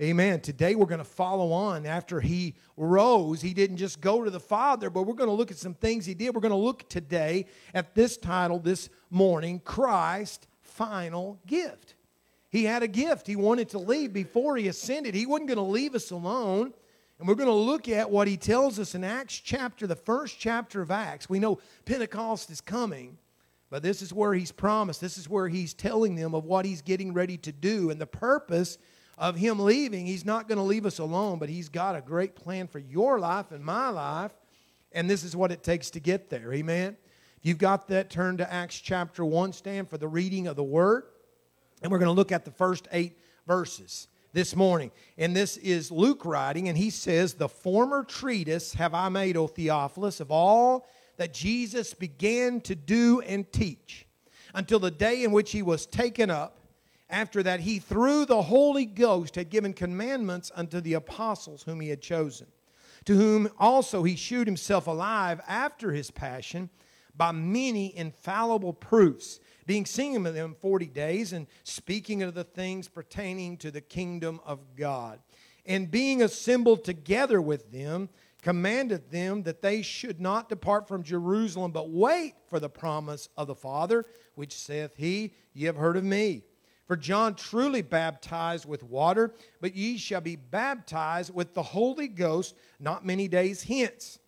Amen. Today we're going to follow on after he rose. He didn't just go to the Father, but we're going to look at some things he did. We're going to look today at this title this morning Christ Final Gift. He had a gift. He wanted to leave before he ascended. He wasn't going to leave us alone. And we're going to look at what he tells us in Acts chapter, the first chapter of Acts. We know Pentecost is coming, but this is where he's promised. This is where he's telling them of what he's getting ready to do and the purpose of him leaving. He's not going to leave us alone, but he's got a great plan for your life and my life. And this is what it takes to get there. Amen. If you've got that, turn to Acts chapter 1, stand for the reading of the word. And we're going to look at the first eight verses this morning. And this is Luke writing, and he says, The former treatise have I made, O Theophilus, of all that Jesus began to do and teach until the day in which he was taken up. After that, he, through the Holy Ghost, had given commandments unto the apostles whom he had chosen, to whom also he shewed himself alive after his passion by many infallible proofs being seen of them 40 days and speaking of the things pertaining to the kingdom of God. And being assembled together with them, commanded them that they should not depart from Jerusalem, but wait for the promise of the Father, which saith he, Ye have heard of me. For John truly baptized with water, but ye shall be baptized with the Holy Ghost not many days hence.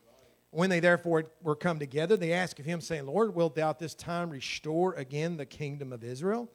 When they therefore were come together, they asked of him, saying, Lord, wilt thou at this time restore again the kingdom of Israel?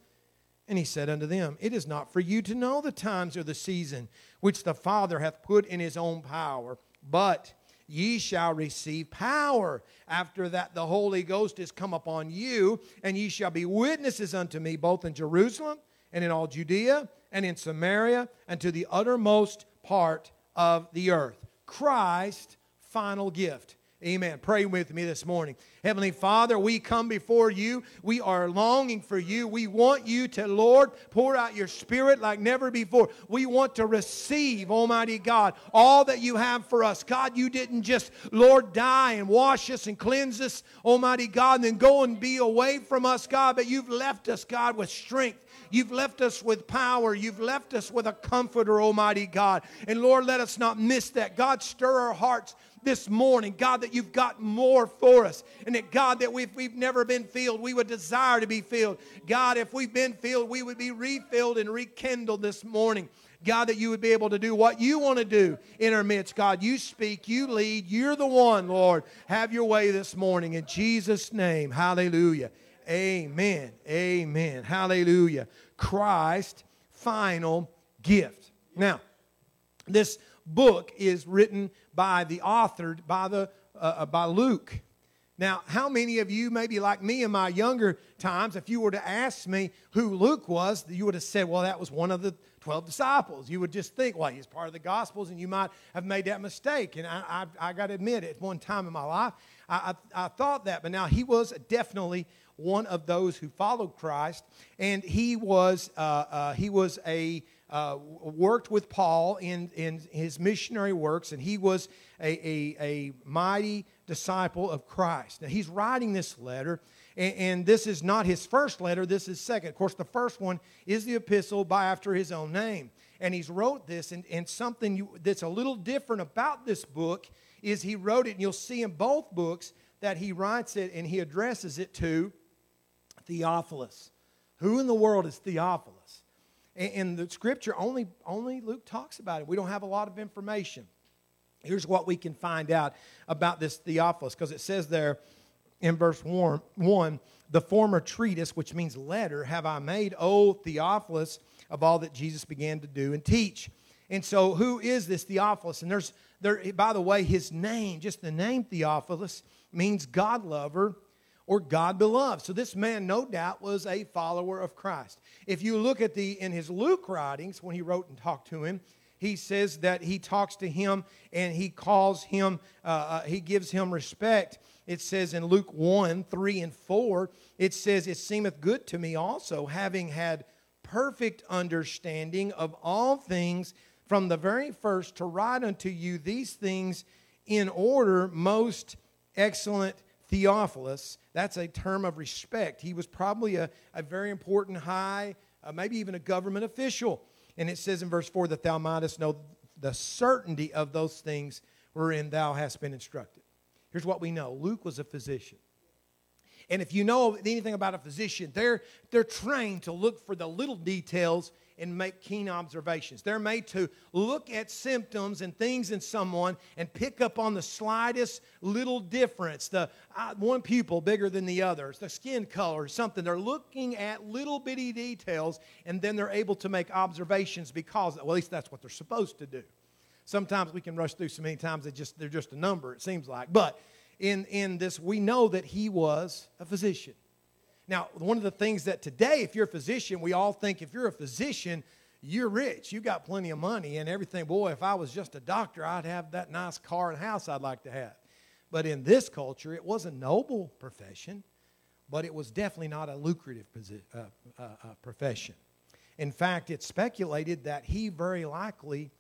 And he said unto them, It is not for you to know the times or the season which the Father hath put in his own power, but ye shall receive power after that the Holy Ghost is come upon you, and ye shall be witnesses unto me both in Jerusalem and in all Judea and in Samaria and to the uttermost part of the earth. Christ, final gift. Amen. Pray with me this morning. Heavenly Father, we come before you. We are longing for you. We want you to, Lord, pour out your spirit like never before. We want to receive, Almighty God, all that you have for us. God, you didn't just, Lord, die and wash us and cleanse us, Almighty God, and then go and be away from us, God, but you've left us, God, with strength. You've left us with power. You've left us with a comforter, Almighty God. And Lord, let us not miss that. God, stir our hearts this morning, God, that you've got more for us. And that, God, that if we've never been filled, we would desire to be filled. God, if we've been filled, we would be refilled and rekindled this morning. God, that you would be able to do what you want to do in our midst. God, you speak, you lead, you're the one, Lord. Have your way this morning in Jesus' name. Hallelujah. Amen. Amen. Hallelujah. Christ, final gift. Now, this book is written by the author, by, the, uh, uh, by Luke. Now, how many of you, maybe like me in my younger times, if you were to ask me who Luke was, you would have said, well, that was one of the 12 disciples. You would just think, well, he's part of the Gospels, and you might have made that mistake. And I, I, I got to admit, at one time in my life, I, I, I thought that. But now he was definitely one of those who followed Christ, and he was, uh, uh, he was a uh, worked with Paul in, in his missionary works, and he was a, a, a mighty disciple of Christ. Now, he's writing this letter, and, and, this is not his first letter, this is second. Of course, the first one is the epistle by after his own name. And he's wrote this, and, and something you, that's a little different about this book is he wrote it, and you'll see in both books that he writes it and he addresses it to Theophilus. Who in the world is Theophilus? And the scripture only, only Luke talks about it. We don't have a lot of information. Here's what we can find out about this Theophilus, because it says there in verse 1, one, the former treatise, which means letter, have I made, O Theophilus, of all that Jesus began to do and teach. And so, who is this Theophilus? And there's, there, by the way, his name, just the name Theophilus, means God lover or God beloved. So this man, no doubt, was a follower of Christ. If you look at the in his Luke writings, when he wrote and talked to him, he says that he talks to him and he calls him, uh, uh, he gives him respect. It says in Luke 1 3 and 4, it says, It seemeth good to me also, having had perfect understanding of all things from the very first, to write unto you these things in order, most excellent Theophilus, that's a term of respect. He was probably a, a very important high, uh, maybe even a government official. And it says in verse 4 that thou mightest know the certainty of those things wherein thou hast been instructed. Here's what we know Luke was a physician. And if you know anything about a physician, they're, they're trained to look for the little details and make keen observations. They're made to look at symptoms and things in someone and pick up on the slightest little difference. The uh, one pupil bigger than the others, the skin color, something. They're looking at little bitty details and then they're able to make observations because, well, at least that's what they're supposed to do. Sometimes we can rush through so many times that just they're just a number, it seems like. But in, in this, we know that he was a physician. Now, one of the things that today, if you're a physician, we all think if you're a physician, you're rich. You got plenty of money and everything. Boy, if I was just a doctor, I'd have that nice car and house I'd like to have. But in this culture, it was a noble profession, but it was definitely not a lucrative posi- uh, uh, uh, profession. In fact, it's speculated that he very likely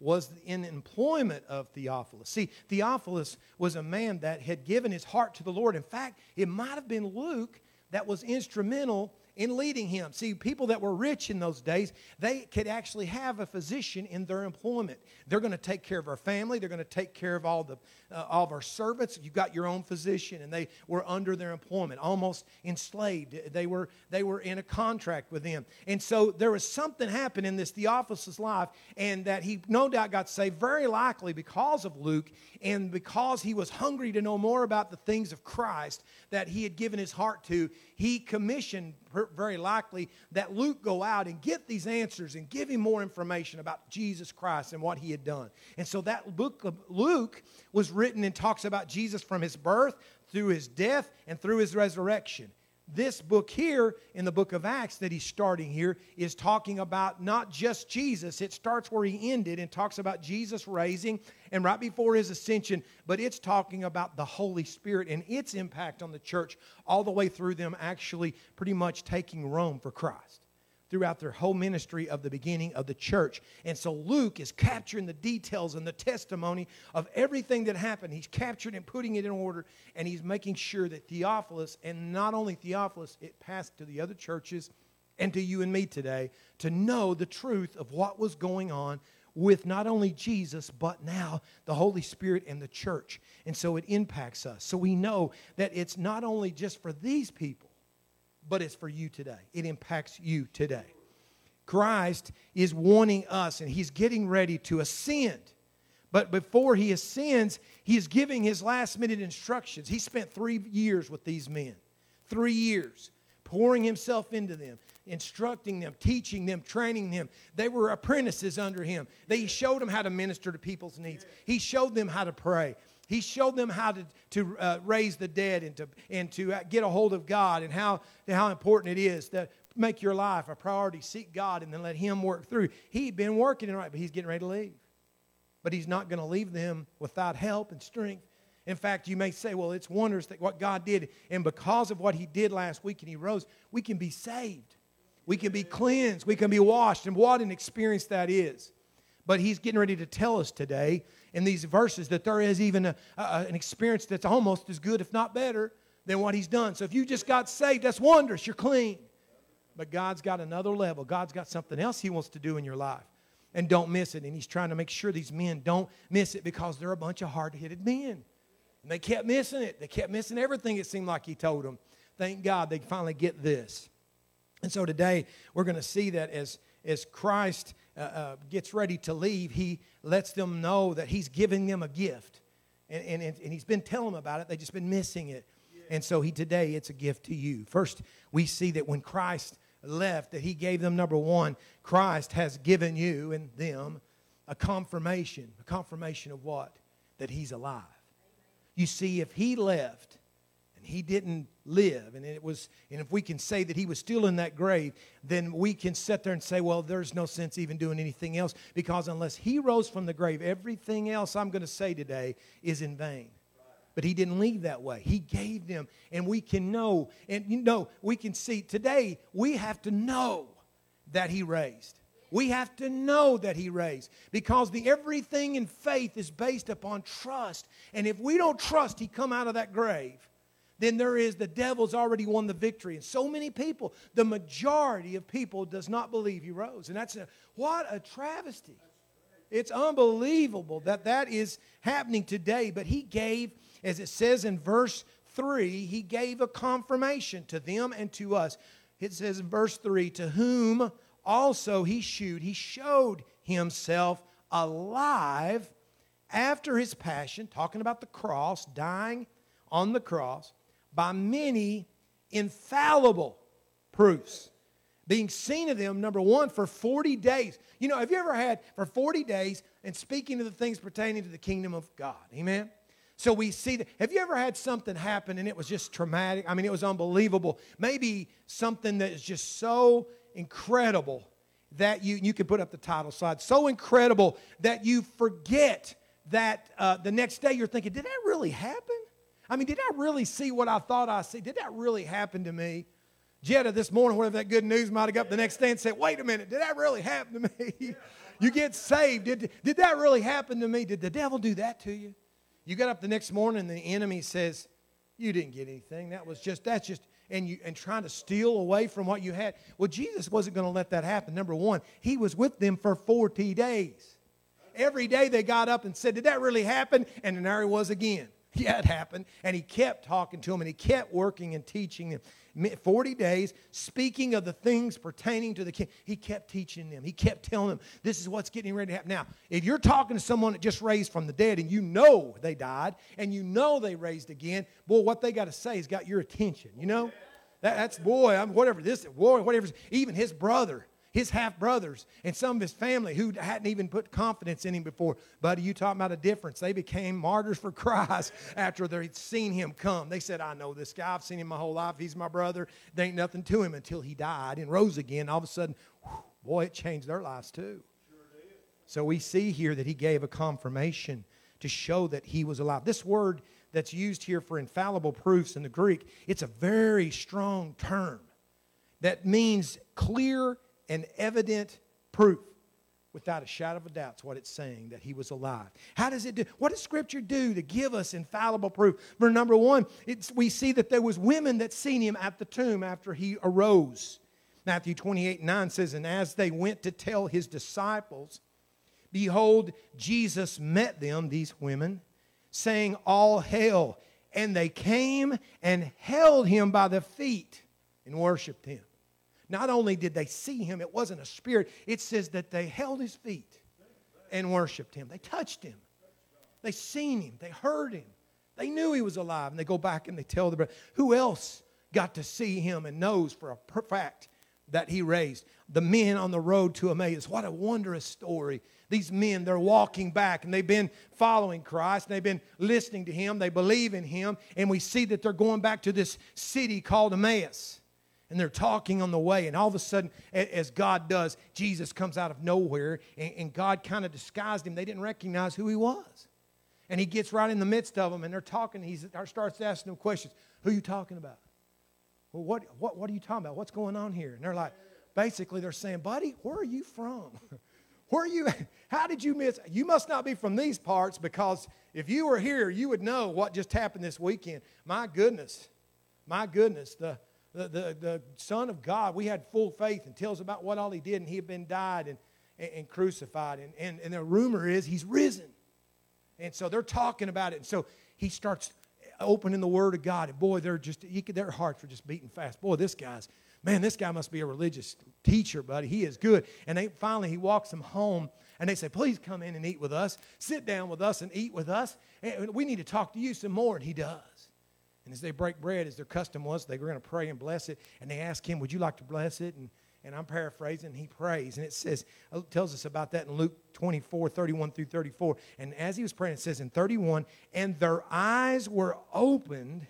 was in employment of Theophilus. See, Theophilus was a man that had given his heart to the Lord. In fact, it might have been Luke that was instrumental in leading him. See, people that were rich in those days, they could actually have a physician in their employment. They're going to take care of our family. They're going to take care of all the uh, all of our servants. You've got your own physician, and they were under their employment, almost enslaved. They were they were in a contract with them, and so there was something happened in this Theophilus' life, and that he no doubt got saved very likely because of Luke, and because he was hungry to know more about the things of Christ that he had given his heart to. He commissioned very likely that Luke go out and get these answers and give him more information about Jesus Christ and what he had done. And so that book of Luke was written and talks about Jesus from his birth through his death and through his resurrection. This book here in the book of Acts that he's starting here is talking about not just Jesus. It starts where he ended and talks about Jesus raising and right before his ascension, but it's talking about the Holy Spirit and its impact on the church all the way through them actually pretty much taking Rome for Christ throughout their whole ministry of the beginning of the church. And so Luke is capturing the details and the testimony of everything that happened. He's captured and putting it in order, and he's making sure that Theophilus, and not only Theophilus, it passed to the other churches and to you and me today to know the truth of what was going on with not only Jesus, but now the Holy Spirit and the church. And so it impacts us. So we know that it's not only just for these people, but it's for you today. It impacts you today. Christ is wanting us, and He's getting ready to ascend. But before He ascends, He is giving His last minute instructions. He spent three years with these men, three years, pouring Himself into them, instructing them, teaching them, training them. They were apprentices under Him. They showed them how to minister to people's needs, He showed them how to pray. He showed them how to, to uh, raise the dead and to, and to uh, get a hold of God and how, how important it is to make your life a priority. Seek God and then let Him work through. He'd been working it right, but He's getting ready to leave. But He's not going to leave them without help and strength. In fact, you may say, well, it's wonders that what God did. And because of what He did last week and He rose, we can be saved. We can be cleansed. We can be washed. And what an experience that is. But He's getting ready to tell us today in these verses that there is even a, a, an experience that's almost as good, if not better, than what he's done. So if you just got saved, that's wondrous. You're clean. But God's got another level. God's got something else he wants to do in your life. And don't miss it. And he's trying to make sure these men don't miss it because they're a bunch of hard headed men. And they kept missing it. They kept missing everything it seemed like he told them. Thank God they finally get this. And so today we're going to see that as, as Christ uh, uh, gets ready to leave, he lets them know that he's giving them a gift. And, and, and he's been telling them about it, they've just been missing it. And so he today it's a gift to you. First, we see that when Christ left, that he gave them number one, Christ has given you and them a confirmation. A confirmation of what? That he's alive. You see, if he left, he didn't live. And it was and if we can say that he was still in that grave then we can sit there and say well there's no sense even doing anything else because unless he rose from the grave everything else i'm going to say today is in vain. But he didn't leave that way. He gave them and we can know and you know we can see today we have to know that he raised. We have to know that he raised because the everything in faith is based upon trust. And if we don't trust he come out of that grave then there is the devil's already won the victory. And so many people, the majority of people, does not believe he rose. And that's a, what a travesty. It's unbelievable that that is happening today. But he gave, as it says in verse 3, he gave a confirmation to them and to us. It says in verse 3, to whom also he shewed, he showed himself alive after his passion, talking about the cross, dying on the cross, by many infallible proofs. Being seen of them, number one, for 40 days. You know, have you ever had for 40 days and speaking of the things pertaining to the kingdom of God? Amen? So we see that. Have you ever had something happen and it was just traumatic? I mean, it was unbelievable. Maybe something that is just so incredible that you, you can put up the title slide, so incredible that you forget that uh, the next day you're thinking, did that really happen? I mean, did I really see what I thought I see? Did that really happen to me? Jetta this morning, whatever that good news might have got up the next day and said, wait a minute, did that really happen to me? you get saved. Did, did that really happen to me? Did the devil do that to you? You get up the next morning and the enemy says, You didn't get anything. That was just, that's just, and you and trying to steal away from what you had. Well, Jesus wasn't going to let that happen. Number one, he was with them for 40 days. Every day they got up and said, Did that really happen? And then there he was again. Yeah, it happened. And he kept talking to them and he kept working and teaching them. 40 days, speaking of the things pertaining to the king. He kept teaching them. He kept telling them, this is what's getting ready to happen. Now, if you're talking to someone that just raised from the dead and you know they died and you know they raised again, boy, what they got to say has got your attention, you know? That, that's, boy, I'm, whatever this, boy, whatever, even his brother his half brothers and some of his family who hadn't even put confidence in him before. Buddy, you talking about a difference. They became martyrs for Christ after they'd seen him come. They said, I know this guy. I've seen him my whole life. He's my brother. There ain't nothing to him until he died and rose again. All of a sudden, whew, boy, it changed their lives too. So we see here that he gave a confirmation to show that he was alive. This word that's used here for infallible proofs in the Greek, it's a very strong term that means clear and evident proof without a shadow of a doubt what it's saying that he was alive. How does it do what does scripture do to give us infallible proof? For number one we see that there was women that seen him at the tomb after he arose. Matthew 28 9 says and as they went to tell his disciples behold jesus met them these women saying all hail and they came and held him by the feet and worshiped him not only did they see him, it wasn't a spirit, it says that they held his feet and worshiped him. They touched him. They seen him. They heard him. They knew he was alive. And they go back and they tell the brother, who else got to see him and knows for a fact that he raised? The men on the road to Emmaus. What a wondrous story. These men, they're walking back and they've been following Christ. They've been listening to him. They believe in him. And we see that they're going back to this city called Emmaus and they're talking on the way and all of a sudden as god does jesus comes out of nowhere and, god kind of disguised him. They didn't recognize who he was. And he gets right in the midst of them and they're talking he starts asking them questions. Who are you talking about? Well what, what, what are you talking about? What's going on here? And they're like basically they're saying buddy where are you from? Where are you how did you miss you must not be from these parts because if you were here you would know what just happened this weekend. My goodness my goodness the the, the, the Son of God, we had full faith and tells about what all he did, and he had been died and, and, and crucified. And, and, and the rumor is he's risen. And so they're talking about it. And so he starts opening the Word of God. And boy, they're just, could, their hearts were just beating fast. Boy, this guy's, man, this guy must be a religious teacher, buddy. He is good. And they finally, he walks them home. And they say, please come in and eat with us. Sit down with us and eat with us. And we need to talk to you some more. And he does. And as they break bread, as their custom was, they were going to pray and bless it. And they ask him, Would you like to bless it? And, and I'm paraphrasing, he prays. And it says, it uh, tells us about that in Luke 24, 31 through 34. And as he was praying, it says in 31, and their eyes were opened,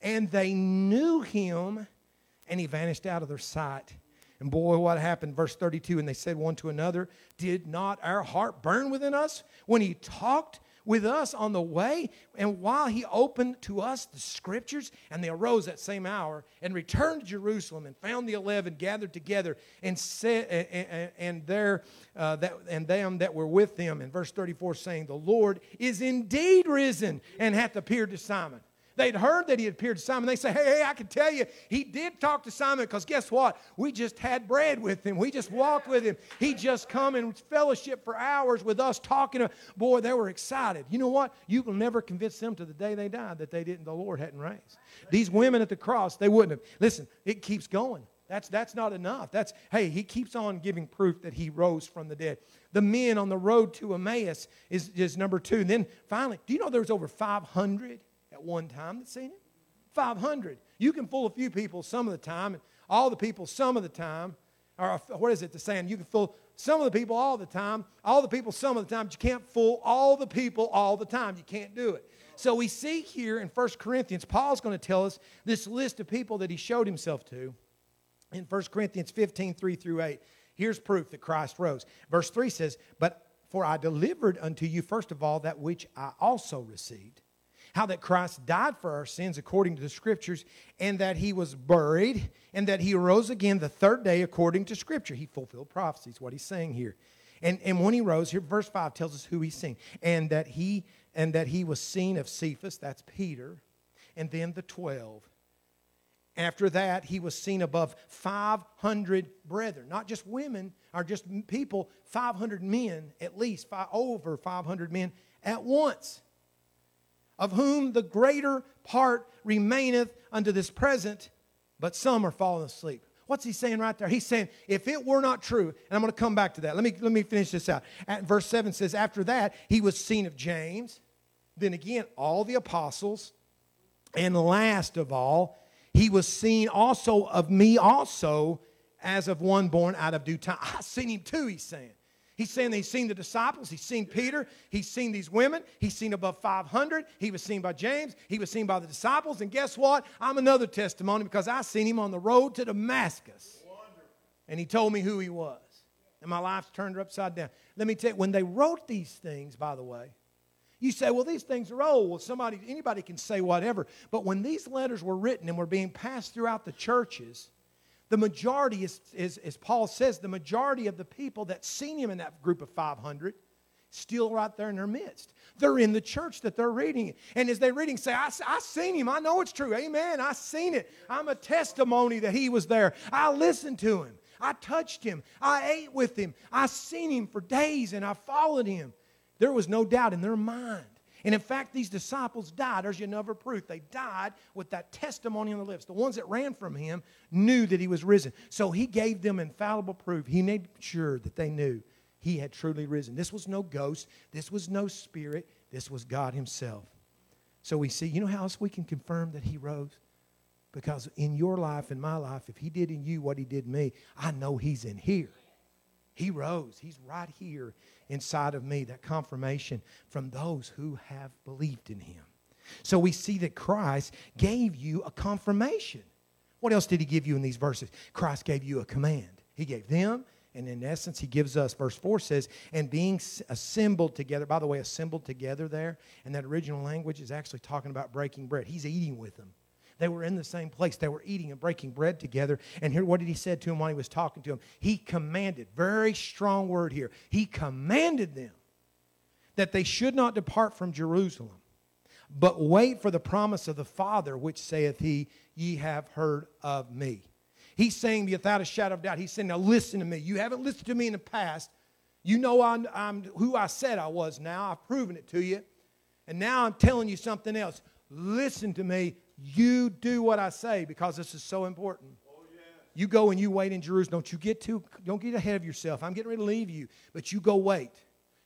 and they knew him, and he vanished out of their sight. And boy, what happened? Verse 32 And they said one to another, Did not our heart burn within us when he talked with us on the way. And while he opened to us the scriptures, and they arose that same hour and returned to Jerusalem and found the eleven gathered together and said, and, and there uh, that and them that were with them. In verse 34, saying, The Lord is indeed risen and hath appeared to Simon. They'd heard that he appeared to Simon. They say, hey, I can tell you, he did talk to Simon because guess what? We just had bread with him. We just walked with him. He just come and fellowship for hours with us talking. Boy, they were excited. You know what? You will never convince them to the day they died that they didn't, the Lord hadn't raised. These women at the cross, they wouldn't have. Listen, it keeps going. That's, that's not enough. That's, hey, he keeps on giving proof that he rose from the dead. The men on the road to Emmaus is, is number two. And then finally, do you know there was over 500 one time that seen it? 500. You can fool a few people some of the time, and all the people some of the time. Or what is it, the saying? You can fool some of the people all the time, all the people some of the time, but you can't fool all the people all the time. You can't do it. So we see here in 1 Corinthians, Paul's going to tell us this list of people that he showed himself to in 1 Corinthians 15, 3 through 8. Here's proof that Christ rose. Verse 3 says, But for I delivered unto you, first of all, that which I also received. How that Christ died for our sins according to the Scriptures, and that he was buried, and that he rose again the third day according to Scripture. He fulfilled prophecies, what he's saying here. And, and when he rose, here verse 5 tells us who he's seen. And that he and that he was seen of Cephas, that's Peter, and then the twelve. After that, he was seen above 500 brethren, not just women or just people, 500 men, at least over 500 men at once, of whom the greater part remaineth unto this present, but some are fallen asleep. What's he saying right there? He's saying, if it were not true, and I'm going to come back to that. Let me, let me finish this out. At verse 7 says, After that, he was seen of James, then again, all the apostles, and last of all, he was seen also of me also as of one born out of due time. I seen him too, he's saying. He's saying he's seen the disciples, he's seen Peter, he's seen these women, he's seen above 500, he was seen by James, he was seen by the disciples, and guess what? I'm another testimony because I seen him on the road to Damascus. And he told me who he was. And my life's turned upside down. Let me tell you, when they wrote these things, by the way, you say, well, these things are old. Well, somebody, anybody can say whatever. But when these letters were written and were being passed throughout the churches, the majority, is, is, as Paul says, the majority of the people that seen him in that group of 500 still right there in their midst. They're in the church that they're reading. And as they're reading, say, I, I seen him. I know it's true. Amen. I seen it. I'm a testimony that he was there. I listened to him. I touched him. I ate with him. I seen him for days and I followed him. There was no doubt in their mind. And in fact, these disciples died. There's another proof. They died with that testimony on their lips. The ones that ran from him knew that he was risen. So he gave them infallible proof. He made sure that they knew he had truly risen. This was no ghost. This was no spirit. This was God himself. So we see, you know how else we can confirm that he rose? Because in your life in my life, if he did in you what he did in me, I know he's in here. He rose. He's right here inside of me, that confirmation from those who have believed in him. So we see that Christ gave you a confirmation. What else did he give you in these verses? Christ gave you a command. He gave them, and in essence, he gives us, verse 4 says, and being assembled together. By the way, assembled together there, and that original language is actually talking about breaking bread. He's eating with them. They were in the same place. They were eating and breaking bread together. And here, what did he say to them while he was talking to them? He commanded, very strong word here. He commanded them that they should not depart from Jerusalem, but wait for the promise of the Father, which saith he, Ye have heard of me. He's saying without a shadow of doubt, he's saying, Now listen to me. You haven't listened to me in the past. You know I'm, I'm who I said I was now. I've proven it to you. And now I'm telling you something else. Listen to me. You do what I say because this is so important. Oh, You go and you wait in Jerusalem. Don't you get too, don't get ahead of yourself. I'm getting ready to leave you, but you go wait.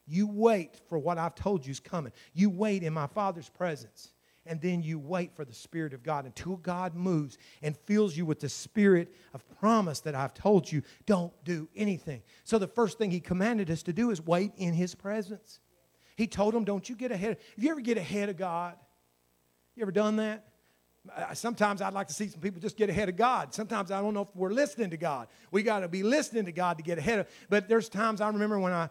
You wait for what I've told you is coming. You wait in my Father's presence. And then you wait for the Spirit of God until God moves and fills you with the Spirit of promise that I've told you. Don't do anything. So, the first thing He commanded us to do is wait in His presence. He told them, Don't you get ahead. If you ever get ahead of God, you ever done that? Sometimes I'd like to see some people just get ahead of God. Sometimes I don't know if we're listening to God. We got to be listening to God to get ahead of. But there's times I remember when I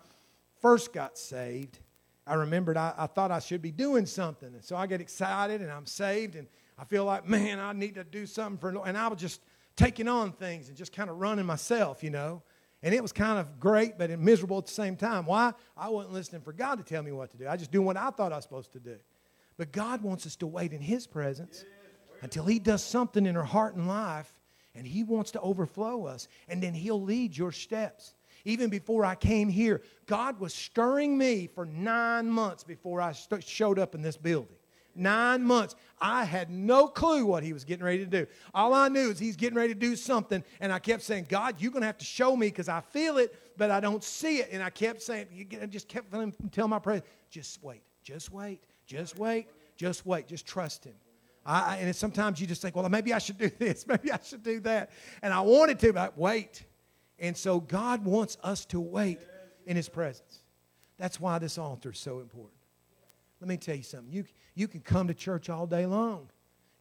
first got saved, I remembered I, I thought I should be doing something. And so I get excited and I'm saved and I feel like, man, I need to do something for, and I was just taking on things and just kind of running myself, you know. And it was kind of great, but miserable at the same time. Why? I wasn't listening for God to tell me what to do. I just doing what I thought I was supposed to do. But God wants us to wait in His presence until He does something in her heart and life, and He wants to overflow us, and then He'll lead your steps. Even before I came here, God was stirring me for nine months before I st- showed up in this building. Nine months. I had no clue what he was getting ready to do. All I knew is he's getting ready to do something, and I kept saying, God, you're going to have to show me because I feel it, but I don't see it. And I kept saying, I just kept telling my prayer, just wait, just wait, just wait, just wait, just trust him. I, and sometimes you just think, well, maybe I should do this, maybe I should do that. And I wanted to, but wait. And so God wants us to wait in his presence. That's why this altar is so important. Let me tell you something. You, you can come to church all day long.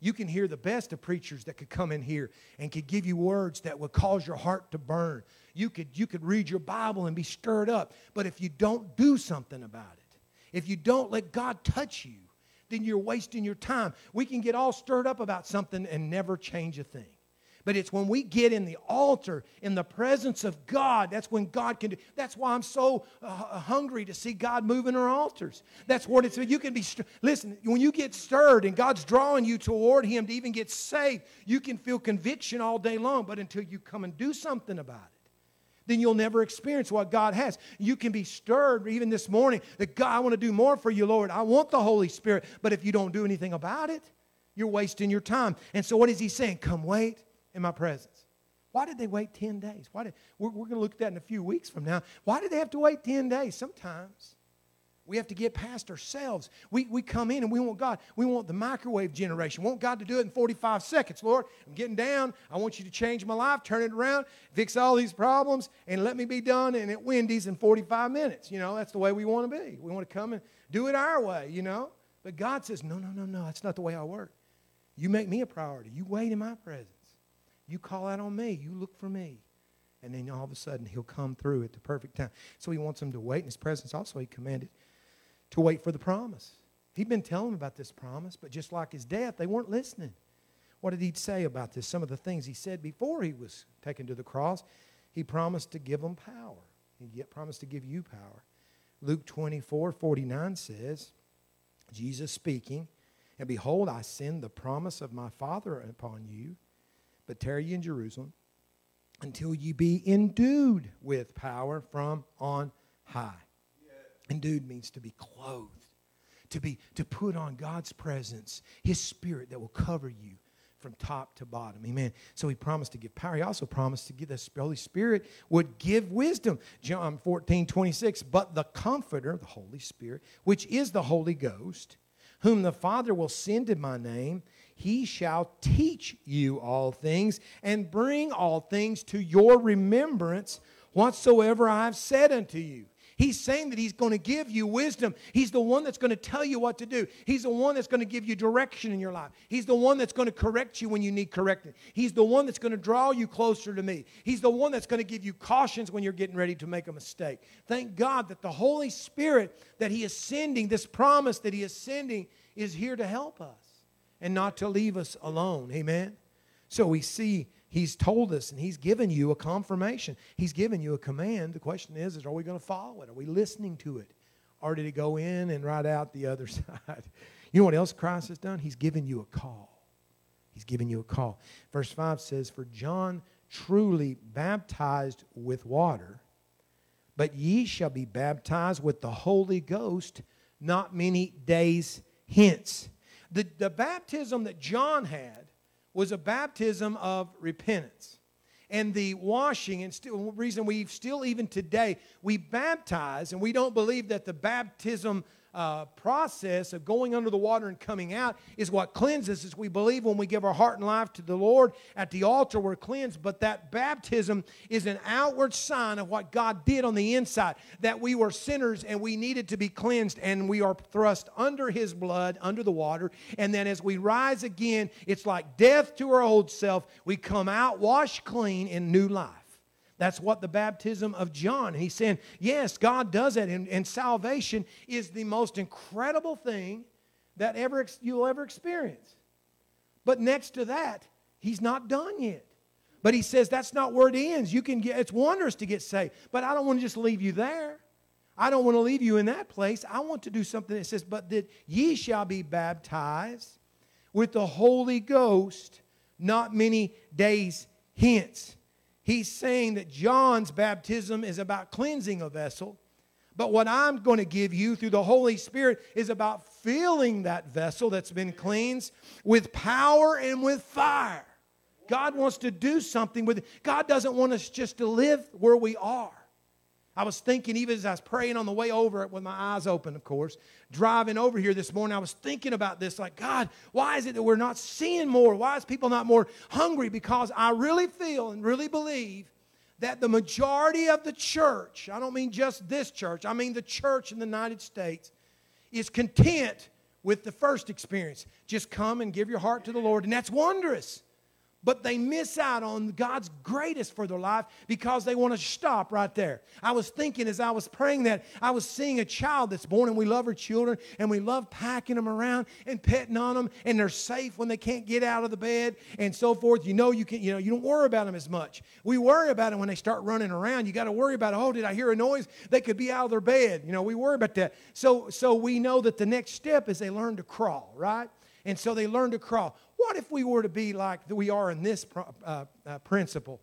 You can hear the best of preachers that could come in here and could give you words that would cause your heart to burn. You could, you could read your Bible and be stirred up. But if you don't do something about it, if you don't let God touch you, then you're wasting your time. We can get all stirred up about something and never change a thing. But it's when we get in the altar, in the presence of God, that's when God can do. That's why I'm so uh, hungry to see God move our altars. That's what it's. You can be. Listen, when you get stirred and God's drawing you toward Him to even get saved, you can feel conviction all day long. But until you come and do something about it, then you'll never experience what God has. You can be stirred even this morning that God, I want to do more for you, Lord. I want the Holy Spirit. But if you don't do anything about it, you're wasting your time. And so, what is He saying? Come wait in my presence. Why did they wait 10 days? Why did, we're, we're going to look at that in a few weeks from now. Why did they have to wait 10 days? Sometimes we have to get past ourselves. We, we come in and we want God, we want the microwave generation. We want God to do it in 45 seconds. Lord, I'm getting down. I want you to change my life, turn it around, fix all these problems, and let me be done and at Wendy's in 45 minutes. You know, that's the way we want to be. We want to come and do it our way, you know. But God says, no, no, no, no, that's not the way I work. You make me a priority. You wait in my presence. You call out on me. You look for me. And then all of a sudden, he'll come through at the perfect time. So he wants them to wait in his presence. Also, he commanded to wait for the promise. He'd been telling them about this promise, but just like his death, they weren't listening. What did he say about this? Some of the things he said before he was taken to the cross. He promised to give them power. He yet promised to give you power. Luke 24 49 says, Jesus speaking, And behold, I send the promise of my Father upon you but tarry ye in Jerusalem until ye be endued with power from on high. Endued means to be clothed, to be to put on God's presence, His Spirit that will cover you from top to bottom. Amen. So he promised to give power. He also promised to give the Holy Spirit would give wisdom. John 14, 26. But the Comforter, the Holy Spirit, which is the Holy Ghost, whom the Father will send in my name, he shall teach you all things and bring all things to your remembrance whatsoever I have said unto you. He's saying that He's going to give you wisdom. He's the one that's going to tell you what to do. He's the one that's going to give you direction in your life. He's the one that's going to correct you when you need correcting. He's the one that's going to draw you closer to me. He's the one that's going to give you cautions when you're getting ready to make a mistake. Thank God that the Holy Spirit that He is sending, this promise that He is sending, is here to help us and not to leave us alone. Amen? So we see he's told us and he's given you a confirmation. He's given you a command. The question is, is are we going to follow it? Are we listening to it? Or did it go in and right out the other side? You know what else Christ has done? He's given you a call. He's given you a call. Verse 5 says, For John truly baptized with water, but ye shall be baptized with the Holy Ghost not many days hence. The, the baptism that John had was a baptism of repentance. And the washing, and still, reason we still, even today, we baptize, and we don't believe that the baptism uh, process of going under the water and coming out is what cleanses us. We believe when we give our heart and life to the Lord at the altar, we're cleansed. But that baptism is an outward sign of what God did on the inside, that we were sinners and we needed to be cleansed, and we are thrust under His blood, under the water. And then as we rise again, it's like death to our old self. We come out washed clean in new life. That's what the baptism of John. He's saying, yes, God does that, and, and salvation is the most incredible thing that ever you'll ever experience. But next to that, he's not done yet. But he says that's not where it ends. You can get it's wondrous to get saved, but I don't want to just leave you there. I don't want to leave you in that place. I want to do something that says, But that ye shall be baptized with the Holy Ghost not many days hence. He's saying that John's baptism is about cleansing a vessel, but what I'm going to give you through the Holy Spirit is about filling that vessel that's been cleansed with power and with fire. God wants to do something with it. God doesn't want us just to live where we are. I was thinking, even as I was praying on the way over it with my eyes open, of course, driving over here this morning, I was thinking about this like, God, why is it that we're not seeing more? Why is people not more hungry? Because I really feel and really believe that the majority of the church, I don't mean just this church, I mean the church in the United States, is content with the first experience. Just come and give your heart to the Lord, and that's wondrous but they miss out on God's greatest for their life because they want to stop right there. I was thinking as I was praying that I was seeing a child that's born, and we love our children, and we love packing them around and petting on them, and they're safe when they can't get out of the bed and so forth. You know, you can, you know, you don't worry about them as much. We worry about them when they start running around. You got to worry about, oh, did I hear a noise? They could be out of their bed. You know, we worry about that. So, so we know that the next step is they learn to crawl, right? And so they learn to crawl. What if we were to be like we are in this uh, uh, principle?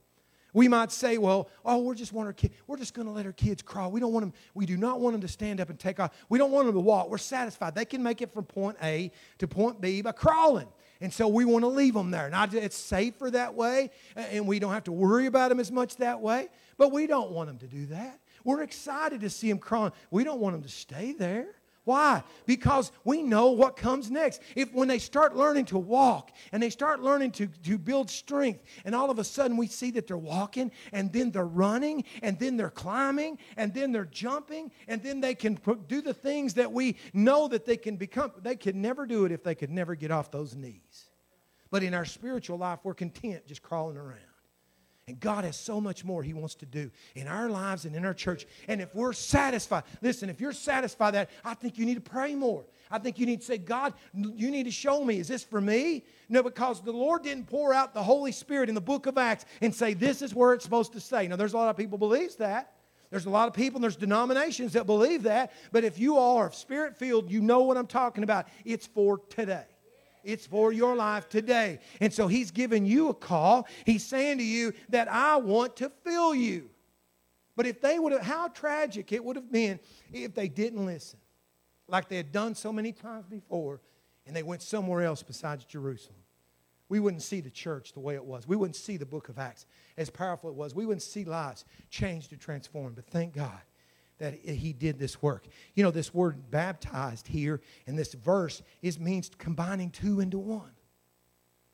We might say, well, oh, we're just want our kid, we're just going to let our kids crawl. We don't want them, we do not want them to stand up and take off. We don't want them to walk. We're satisfied. They can make it from point A to point B by crawling. And so we want to leave them there. Now, it's safer that way, and we don't have to worry about them as much that way, but we don't want them to do that. We're excited to see them crawling. We don't want them to stay there. Why? Because we know what comes next. If when they start learning to walk and they start learning to, to build strength, and all of a sudden we see that they're walking, and then they're running, and then they're climbing, and then they're jumping, and then they can do the things that we know that they can become. They could never do it if they could never get off those knees. But in our spiritual life, we're content just crawling around. And God has so much more He wants to do in our lives and in our church. And if we're satisfied, listen, if you're satisfied that, I think you need to pray more. I think you need to say, God, you need to show me. Is this for me? No, because the Lord didn't pour out the Holy Spirit in the book of Acts and say, this is where it's supposed to stay. Now, there's a lot of people believes that. There's a lot of people and there's denominations that believe that. But if you all are spirit filled, you know what I'm talking about. It's for today. It's for your life today. And so he's giving you a call. He's saying to you that I want to fill you. But if they would have, how tragic it would have been if they didn't listen, like they had done so many times before, and they went somewhere else besides Jerusalem. We wouldn't see the church the way it was. We wouldn't see the book of Acts as powerful it was. We wouldn't see lives changed and transformed. But thank God that he did this work. You know, this word baptized here in this verse is means combining two into one.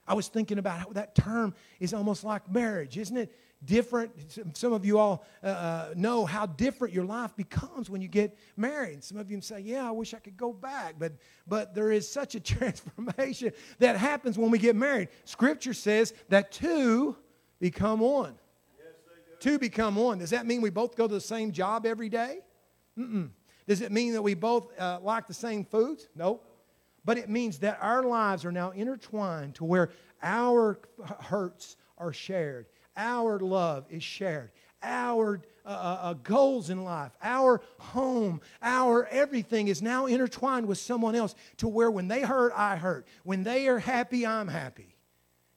I was thinking about how that term is almost like marriage, isn't it? Different. Some of you all uh, uh, know how different your life becomes when you get married. Some of you say, "Yeah, I wish I could go back," but but there is such a transformation that happens when we get married. Scripture says that two become one. Two become one. Does that mean we both go to the same job every day? Mm-mm. Does it mean that we both uh, like the same foods? No. But it means that our lives are now intertwined to where our hurts are shared, our love is shared, our uh, uh, uh, goals in life, our home, our everything is now intertwined with someone else to where when they hurt, I hurt. When they are happy, I'm happy.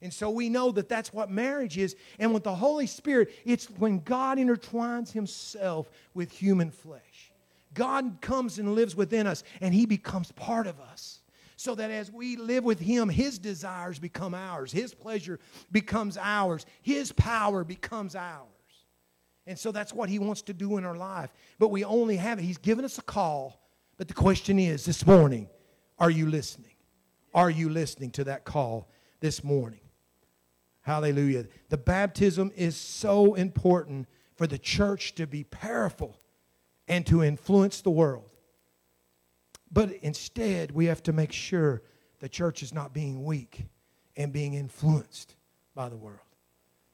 And so we know that that's what marriage is. And with the Holy Spirit, it's when God intertwines himself with human flesh. God comes and lives within us, and he becomes part of us. So that as we live with him, his desires become ours, his pleasure becomes ours, his power becomes ours. And so that's what he wants to do in our life. But we only have it. He's given us a call. But the question is this morning, are you listening? Are you listening to that call this morning? Hallelujah. The baptism is so important for the church to be powerful and to influence the world. But instead, we have to make sure the church is not being weak and being influenced by the world.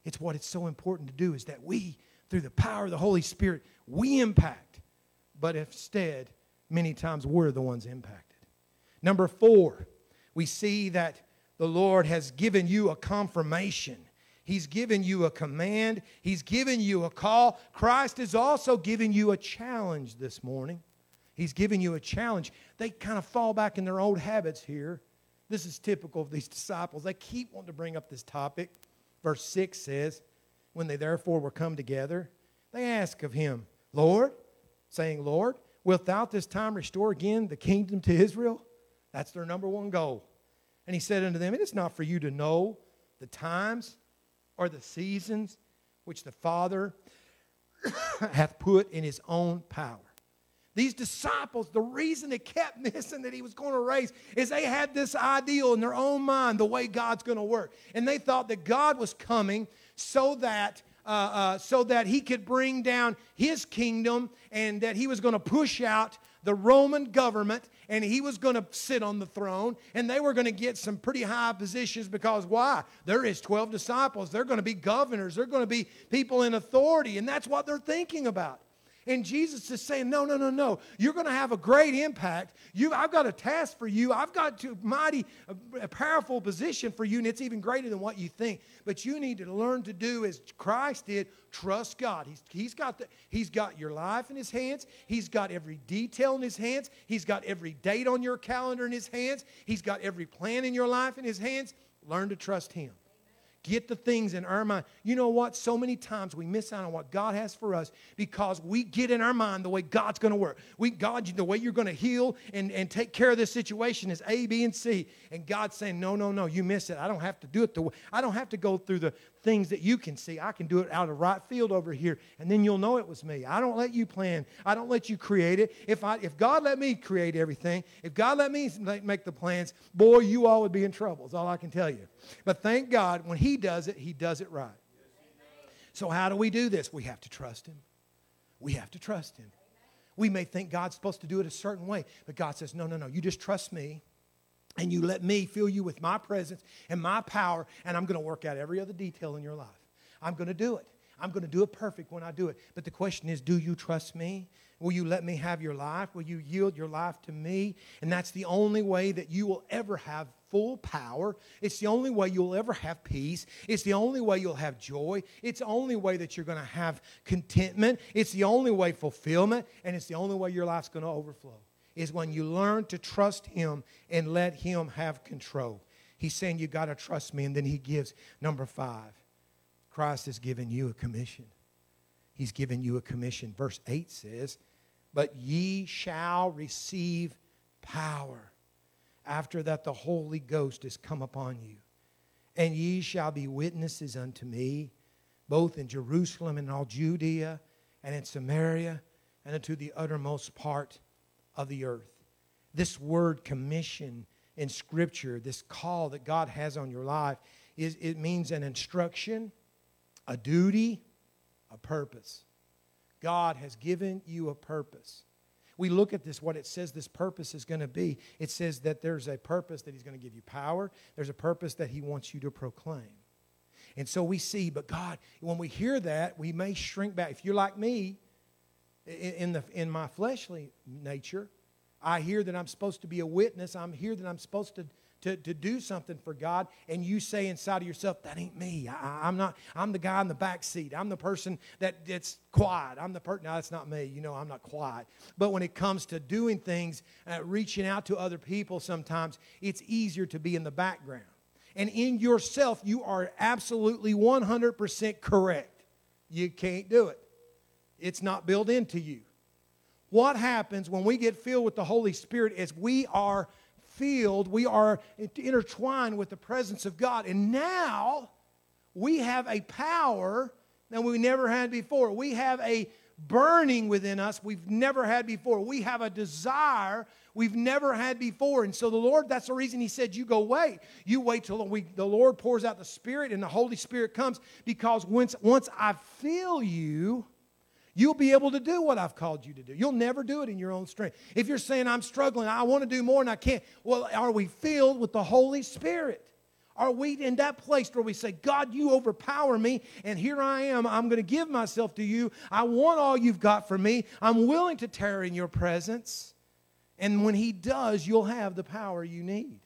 It's what it's so important to do is that we, through the power of the Holy Spirit, we impact. But instead, many times we're the ones impacted. Number four, we see that the Lord has given you a confirmation. He's given you a command. He's given you a call. Christ is also giving you a challenge this morning. He's giving you a challenge. They kind of fall back in their old habits here. This is typical of these disciples. They keep wanting to bring up this topic. Verse 6 says, When they therefore were come together, they ask of him, Lord, saying, Lord, wilt thou this time restore again the kingdom to Israel? That's their number one goal. And he said unto them, It is not for you to know the times or the seasons which the Father hath put in his own power. These disciples, the reason they kept missing that he was going to raise is they had this ideal in their own mind, the way God's going to work. And they thought that God was coming so that uh, uh, so that he could bring down his kingdom and that he was going to push out the Roman government and he was going to sit on the throne and they were going to get some pretty high positions because why? There is 12 disciples. They're going to be governors. They're going to be people in authority and that's what they're thinking about. And Jesus is saying, No, no, no, no. You're going to have a great impact. You, I've got a task for you. I've got a mighty, a, a powerful position for you, and it's even greater than what you think. But you need to learn to do as Christ did trust God. He's, he's, got the, he's got your life in His hands, He's got every detail in His hands, He's got every date on your calendar in His hands, He's got every plan in your life in His hands. Learn to trust Him. Get the things in our mind. You know what? So many times we miss out on what God has for us because we get in our mind the way God's going to work. We, God, the way you're going to heal and, and take care of this situation is A, B, and C. And God's saying, no, no, no, you miss it. I don't have to do it the way, I don't have to go through the, things that you can see. I can do it out of right field over here, and then you'll know it was me. I don't let you plan. I don't let you create it. If I, if God let me create everything, if God let me make the plans, boy, you all would be in trouble. Is all I can tell you. But thank God, when He does it, He does it right. So how do we do this? We have to trust Him. We have to trust Him. We may think God's supposed to do it a certain way, but God says, no, no, no. You just trust me and you let me fill you with my presence and my power, and I'm going to work out every other detail in your life. I'm going to do it. I'm going to do it perfect when I do it. But the question is do you trust me? Will you let me have your life? Will you yield your life to me? And that's the only way that you will ever have full power. It's the only way you'll ever have peace. It's the only way you'll have joy. It's the only way that you're going to have contentment. It's the only way fulfillment. And it's the only way your life's going to overflow is when you learn to trust Him and let Him have control. He's saying, You got to trust me. And then He gives number five Christ has given you a commission. He's given you a commission. Verse 8 says, But ye shall receive power after that the Holy Ghost is come upon you. And ye shall be witnesses unto me, both in Jerusalem and all Judea and in Samaria and unto the uttermost part of the earth. This word commission in Scripture, this call that God has on your life, is, it means an instruction, a duty, a purpose. God has given you a purpose. We look at this, what it says this purpose is going to be. It says that there's a purpose that He's going to give you power, there's a purpose that He wants you to proclaim. And so we see, but God, when we hear that, we may shrink back. If you're like me, in, the, in my fleshly nature, I hear that I'm supposed to be a witness. I'm here that I'm supposed to, to, to do something for God. And you say inside of yourself, that ain't me. I, am not, I'm the guy in the back seat. I'm the person that, that's quiet. I'm the person, no, that's not me. You know, I'm not quiet. But when it comes to doing things, uh, reaching out to other people sometimes, it's easier to be in the background. And in yourself, you are absolutely 100% correct. You can't do it. It's not built into you. What happens when we get filled with the Holy Spirit is we are filled, we are intertwined with the presence of God. And now we have a power that we never had before. We have a burning within us we've never had before. We have a desire we've never had before. And so the Lord, that's the reason He said, You go wait. You wait till we, the Lord pours out the Spirit and the Holy Spirit comes because once, once I fill you, You'll be able to do what I've called you to do. You'll never do it in your own strength. If you're saying, I'm struggling, I want to do more and I can't, well, are we filled with the Holy Spirit? Are we in that place where we say, God, you overpower me, and here I am. I'm going to give myself to you. I want all you've got for me. I'm willing to tear in your presence. And when He does, you'll have the power you need.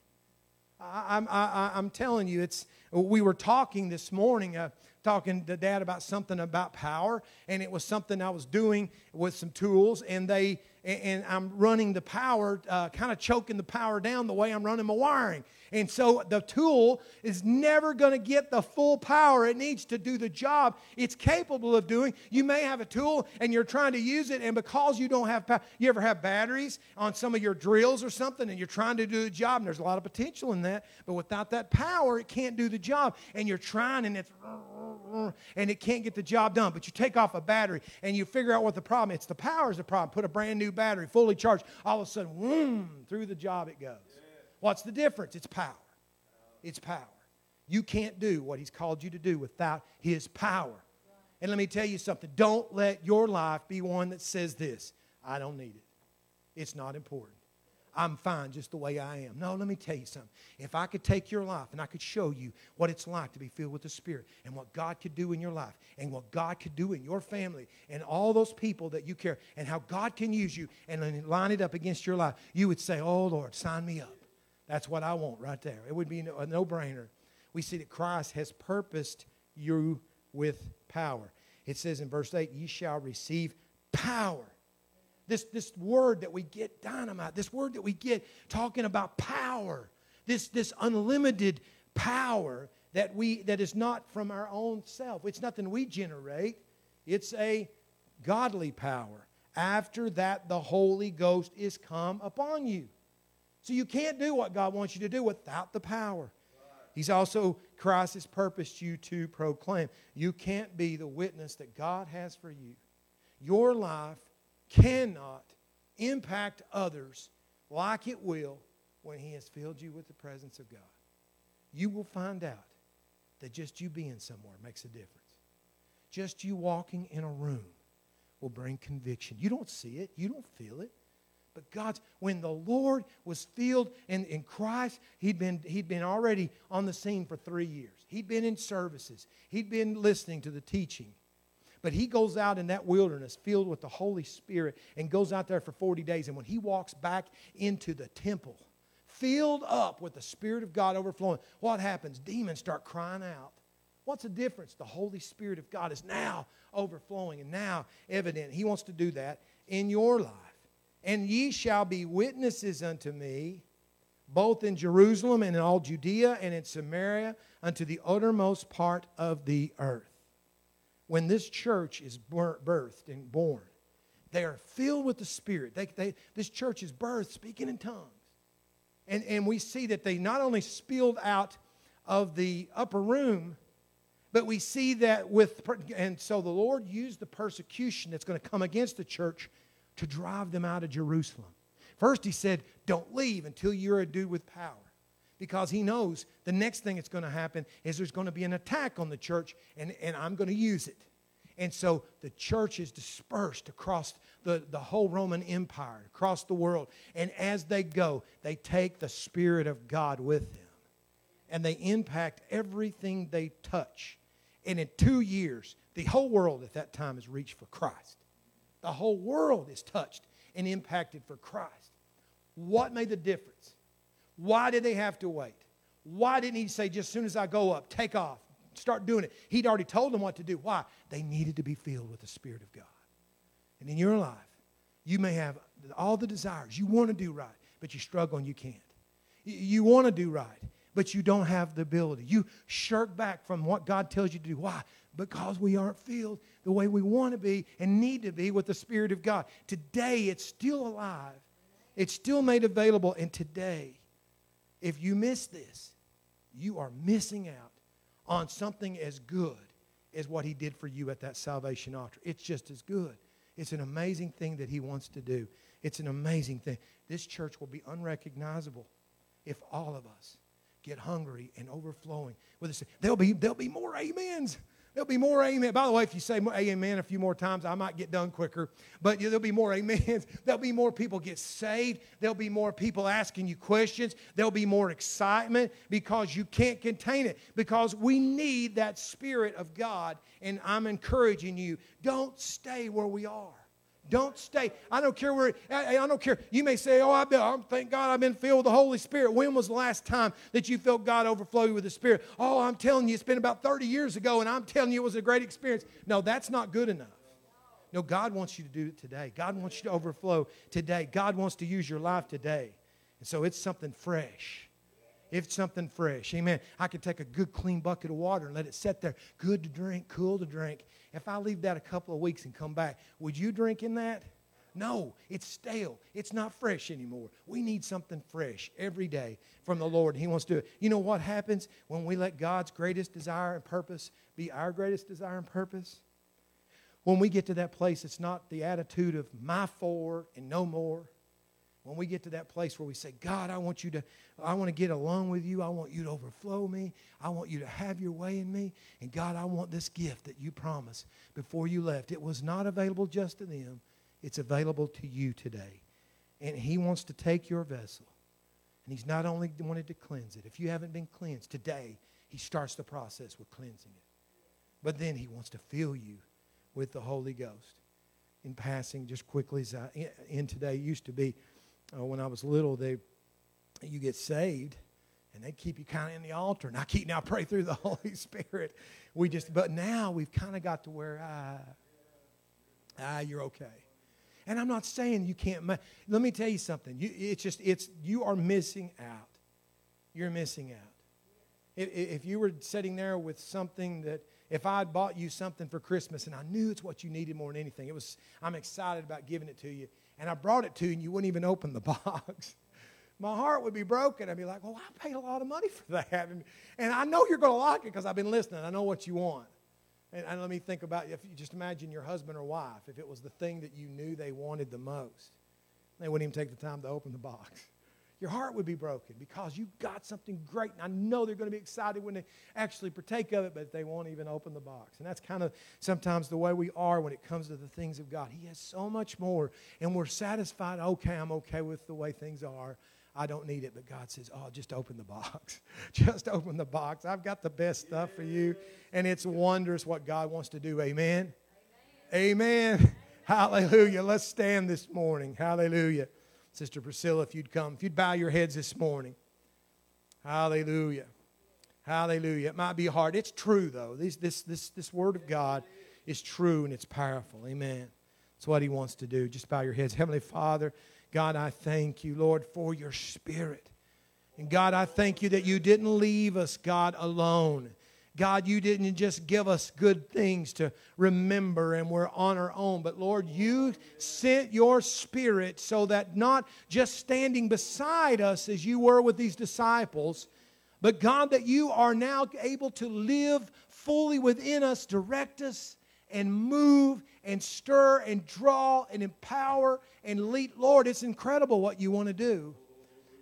I, I'm telling you, it's, we were talking this morning, uh, talking to dad about something about power, and it was something I was doing with some tools, and they, and I'm running the power, uh, kind of choking the power down the way I'm running my wiring. And so the tool is never going to get the full power it needs to do the job it's capable of doing. You may have a tool and you're trying to use it, and because you don't have power, you ever have batteries on some of your drills or something, and you're trying to do the job, and there's a lot of potential in that, but without that power, it can't do the job. And you're trying, and it's and it can't get the job done. But you take off a battery and you figure out what the problem. It's the power is the problem. Put a brand new battery, fully charged. All of a sudden, whoom, through the job it goes. What's the difference? It's power. It's power. You can't do what He's called you to do without His power. And let me tell you something don't let your life be one that says this I don't need it. It's not important. I'm fine just the way I am. No, let me tell you something. If I could take your life and I could show you what it's like to be filled with the Spirit and what God could do in your life and what God could do in your family and all those people that you care and how God can use you and line it up against your life, you would say, Oh, Lord, sign me up. That's what I want right there. It would be a no brainer. We see that Christ has purposed you with power. It says in verse 8, Ye shall receive power. This, this word that we get, dynamite, this word that we get talking about power, this, this unlimited power that, we, that is not from our own self. It's nothing we generate, it's a godly power. After that, the Holy Ghost is come upon you. So you can't do what God wants you to do without the power. He's also, Christ has purposed you to proclaim. You can't be the witness that God has for you. Your life cannot impact others like it will when He has filled you with the presence of God. You will find out that just you being somewhere makes a difference. Just you walking in a room will bring conviction. You don't see it, you don't feel it. But God's, when the Lord was filled in, in Christ, he'd been, he'd been already on the scene for three years. He'd been in services, he'd been listening to the teaching. But he goes out in that wilderness filled with the Holy Spirit and goes out there for 40 days. And when he walks back into the temple, filled up with the Spirit of God overflowing, what happens? Demons start crying out. What's the difference? The Holy Spirit of God is now overflowing and now evident. He wants to do that in your life. And ye shall be witnesses unto me, both in Jerusalem and in all Judea and in Samaria, unto the uttermost part of the earth. When this church is birthed and born, they are filled with the Spirit. They, they, this church is birthed speaking in tongues. And, and we see that they not only spilled out of the upper room, but we see that with, and so the Lord used the persecution that's going to come against the church to drive them out of Jerusalem. First, he said, Don't leave until you're a dude with power. Because he knows the next thing that's going to happen is there's going to be an attack on the church, and, and I'm going to use it. And so the church is dispersed across the, the whole Roman Empire, across the world. And as they go, they take the Spirit of God with them. And they impact everything they touch. And in two years, the whole world at that time is reached for Christ. The whole world is touched and impacted for Christ. What made the difference? Why did they have to wait? Why didn't he say, just as soon as I go up, take off, start doing it? He'd already told them what to do. Why? They needed to be filled with the Spirit of God. And in your life, you may have all the desires. You want to do right, but you struggle and you can't. You want to do right, but you don't have the ability. You shirk back from what God tells you to do. Why? Because we aren't filled the way we want to be and need to be with the Spirit of God. Today, it's still alive, it's still made available. And today, if you miss this, you are missing out on something as good as what He did for you at that salvation altar. It's just as good. It's an amazing thing that He wants to do. It's an amazing thing. This church will be unrecognizable if all of us get hungry and overflowing with this. There'll be, there'll be more amens. There'll be more amen. By the way, if you say amen a few more times, I might get done quicker. But there'll be more amens. There'll be more people get saved. There'll be more people asking you questions. There'll be more excitement because you can't contain it. Because we need that Spirit of God. And I'm encouraging you don't stay where we are. Don't stay. I don't care where, I, I don't care. You may say, oh, I've been, thank God I've been filled with the Holy Spirit. When was the last time that you felt God overflow you with the Spirit? Oh, I'm telling you, it's been about 30 years ago, and I'm telling you it was a great experience. No, that's not good enough. No, God wants you to do it today. God wants you to overflow today. God wants to use your life today. And so it's something fresh. It's something fresh. Amen. I could take a good clean bucket of water and let it sit there, good to drink, cool to drink. If I leave that a couple of weeks and come back, would you drink in that? No, it's stale. It's not fresh anymore. We need something fresh every day from the Lord. He wants to do it. You know what happens when we let God's greatest desire and purpose be our greatest desire and purpose? When we get to that place, it's not the attitude of my four and no more. When we get to that place where we say, God, I want you to, I want to get along with you. I want you to overflow me. I want you to have your way in me. And God, I want this gift that you promised before you left. It was not available just to them, it's available to you today. And He wants to take your vessel. And He's not only wanted to cleanse it. If you haven't been cleansed today, He starts the process with cleansing it. But then He wants to fill you with the Holy Ghost. In passing, just quickly as I in today, used to be uh, when I was little, they you get saved and they keep you kind of in the altar. And I keep now pray through the Holy Spirit. We just but now we've kind of got to where ah, ah you're okay. And I'm not saying you can't. Let me tell you something. You, it's just it's you are missing out. You're missing out. If, if you were sitting there with something that if I had bought you something for Christmas and I knew it's what you needed more than anything, it was I'm excited about giving it to you, and I brought it to you and you wouldn't even open the box, my heart would be broken. I'd be like, well, I paid a lot of money for that. And, and I know you're going to like it because I've been listening. I know what you want. And, and let me think about if you just imagine your husband or wife, if it was the thing that you knew they wanted the most, they wouldn't even take the time to open the box your heart would be broken because you got something great. And I know they're going to be excited when they actually partake of it, but they won't even open the box. And that's kind of sometimes the way we are when it comes to the things of God. He has so much more, and we're satisfied. Okay, I'm okay with the way things are. I don't need it. But God says, Oh, just open the box. just open the box. I've got the best stuff for you. And it's wondrous what God wants to do. Amen. Amen. Amen. Hallelujah. Let's stand this morning. Hallelujah. Sister Priscilla, if you'd come, if you'd bow your heads this morning. Hallelujah. Hallelujah. It might be hard. It's true, though. This, this, this, this word of God is true and it's powerful. Amen. It's what He wants to do. Just bow your heads. Heavenly Father, God, I thank you, Lord, for your Spirit. And God, I thank you that you didn't leave us, God, alone. God, you didn't just give us good things to remember and we're on our own, but Lord, you sent your spirit so that not just standing beside us as you were with these disciples, but God, that you are now able to live fully within us, direct us, and move and stir and draw and empower and lead. Lord, it's incredible what you want to do.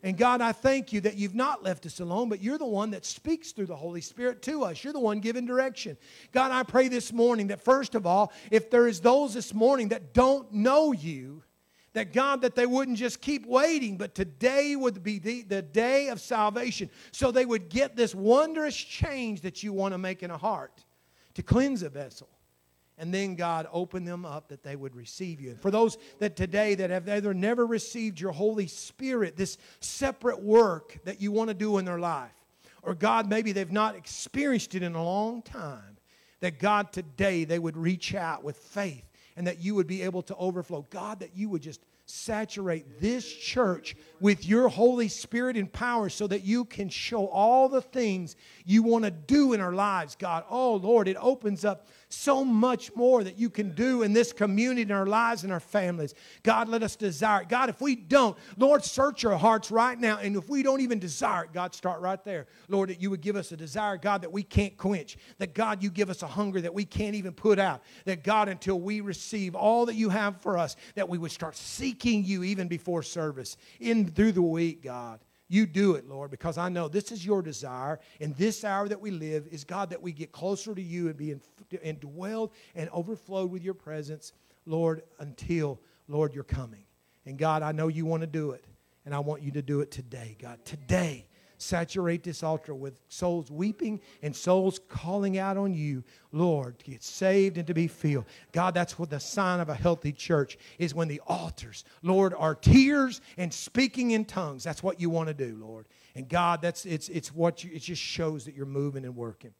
And God, I thank you that you've not left us alone, but you're the one that speaks through the Holy Spirit to us. You're the one giving direction. God, I pray this morning that first of all, if there is those this morning that don't know you, that God, that they wouldn't just keep waiting, but today would be the, the day of salvation. So they would get this wondrous change that you want to make in a heart to cleanse a vessel and then God open them up that they would receive you. And for those that today that have either never received your Holy Spirit, this separate work that you want to do in their life, or God, maybe they've not experienced it in a long time, that God today they would reach out with faith and that you would be able to overflow. God, that you would just saturate this church with your Holy Spirit and power so that you can show all the things you want to do in our lives, God. Oh, Lord, it opens up so much more that you can do in this community, in our lives, and our families. God, let us desire it. God, if we don't, Lord, search our hearts right now. And if we don't even desire it, God, start right there. Lord, that you would give us a desire, God, that we can't quench. That, God, you give us a hunger that we can't even put out. That, God, until we receive all that you have for us, that we would start seeking you even before service, in through the week, God. You do it, Lord, because I know this is your desire. In this hour that we live, is God that we get closer to you and be indwelled and overflowed with your presence, Lord, until, Lord, you're coming. And God, I know you want to do it, and I want you to do it today, God. Today, saturate this altar with souls weeping and souls calling out on you, Lord, to get saved and to be filled. God, that's what the sign of a healthy church is when the altars, Lord, are tears and speaking in tongues. That's what you want to do, Lord. And God, that's it's it's what you, it just shows that you're moving and working.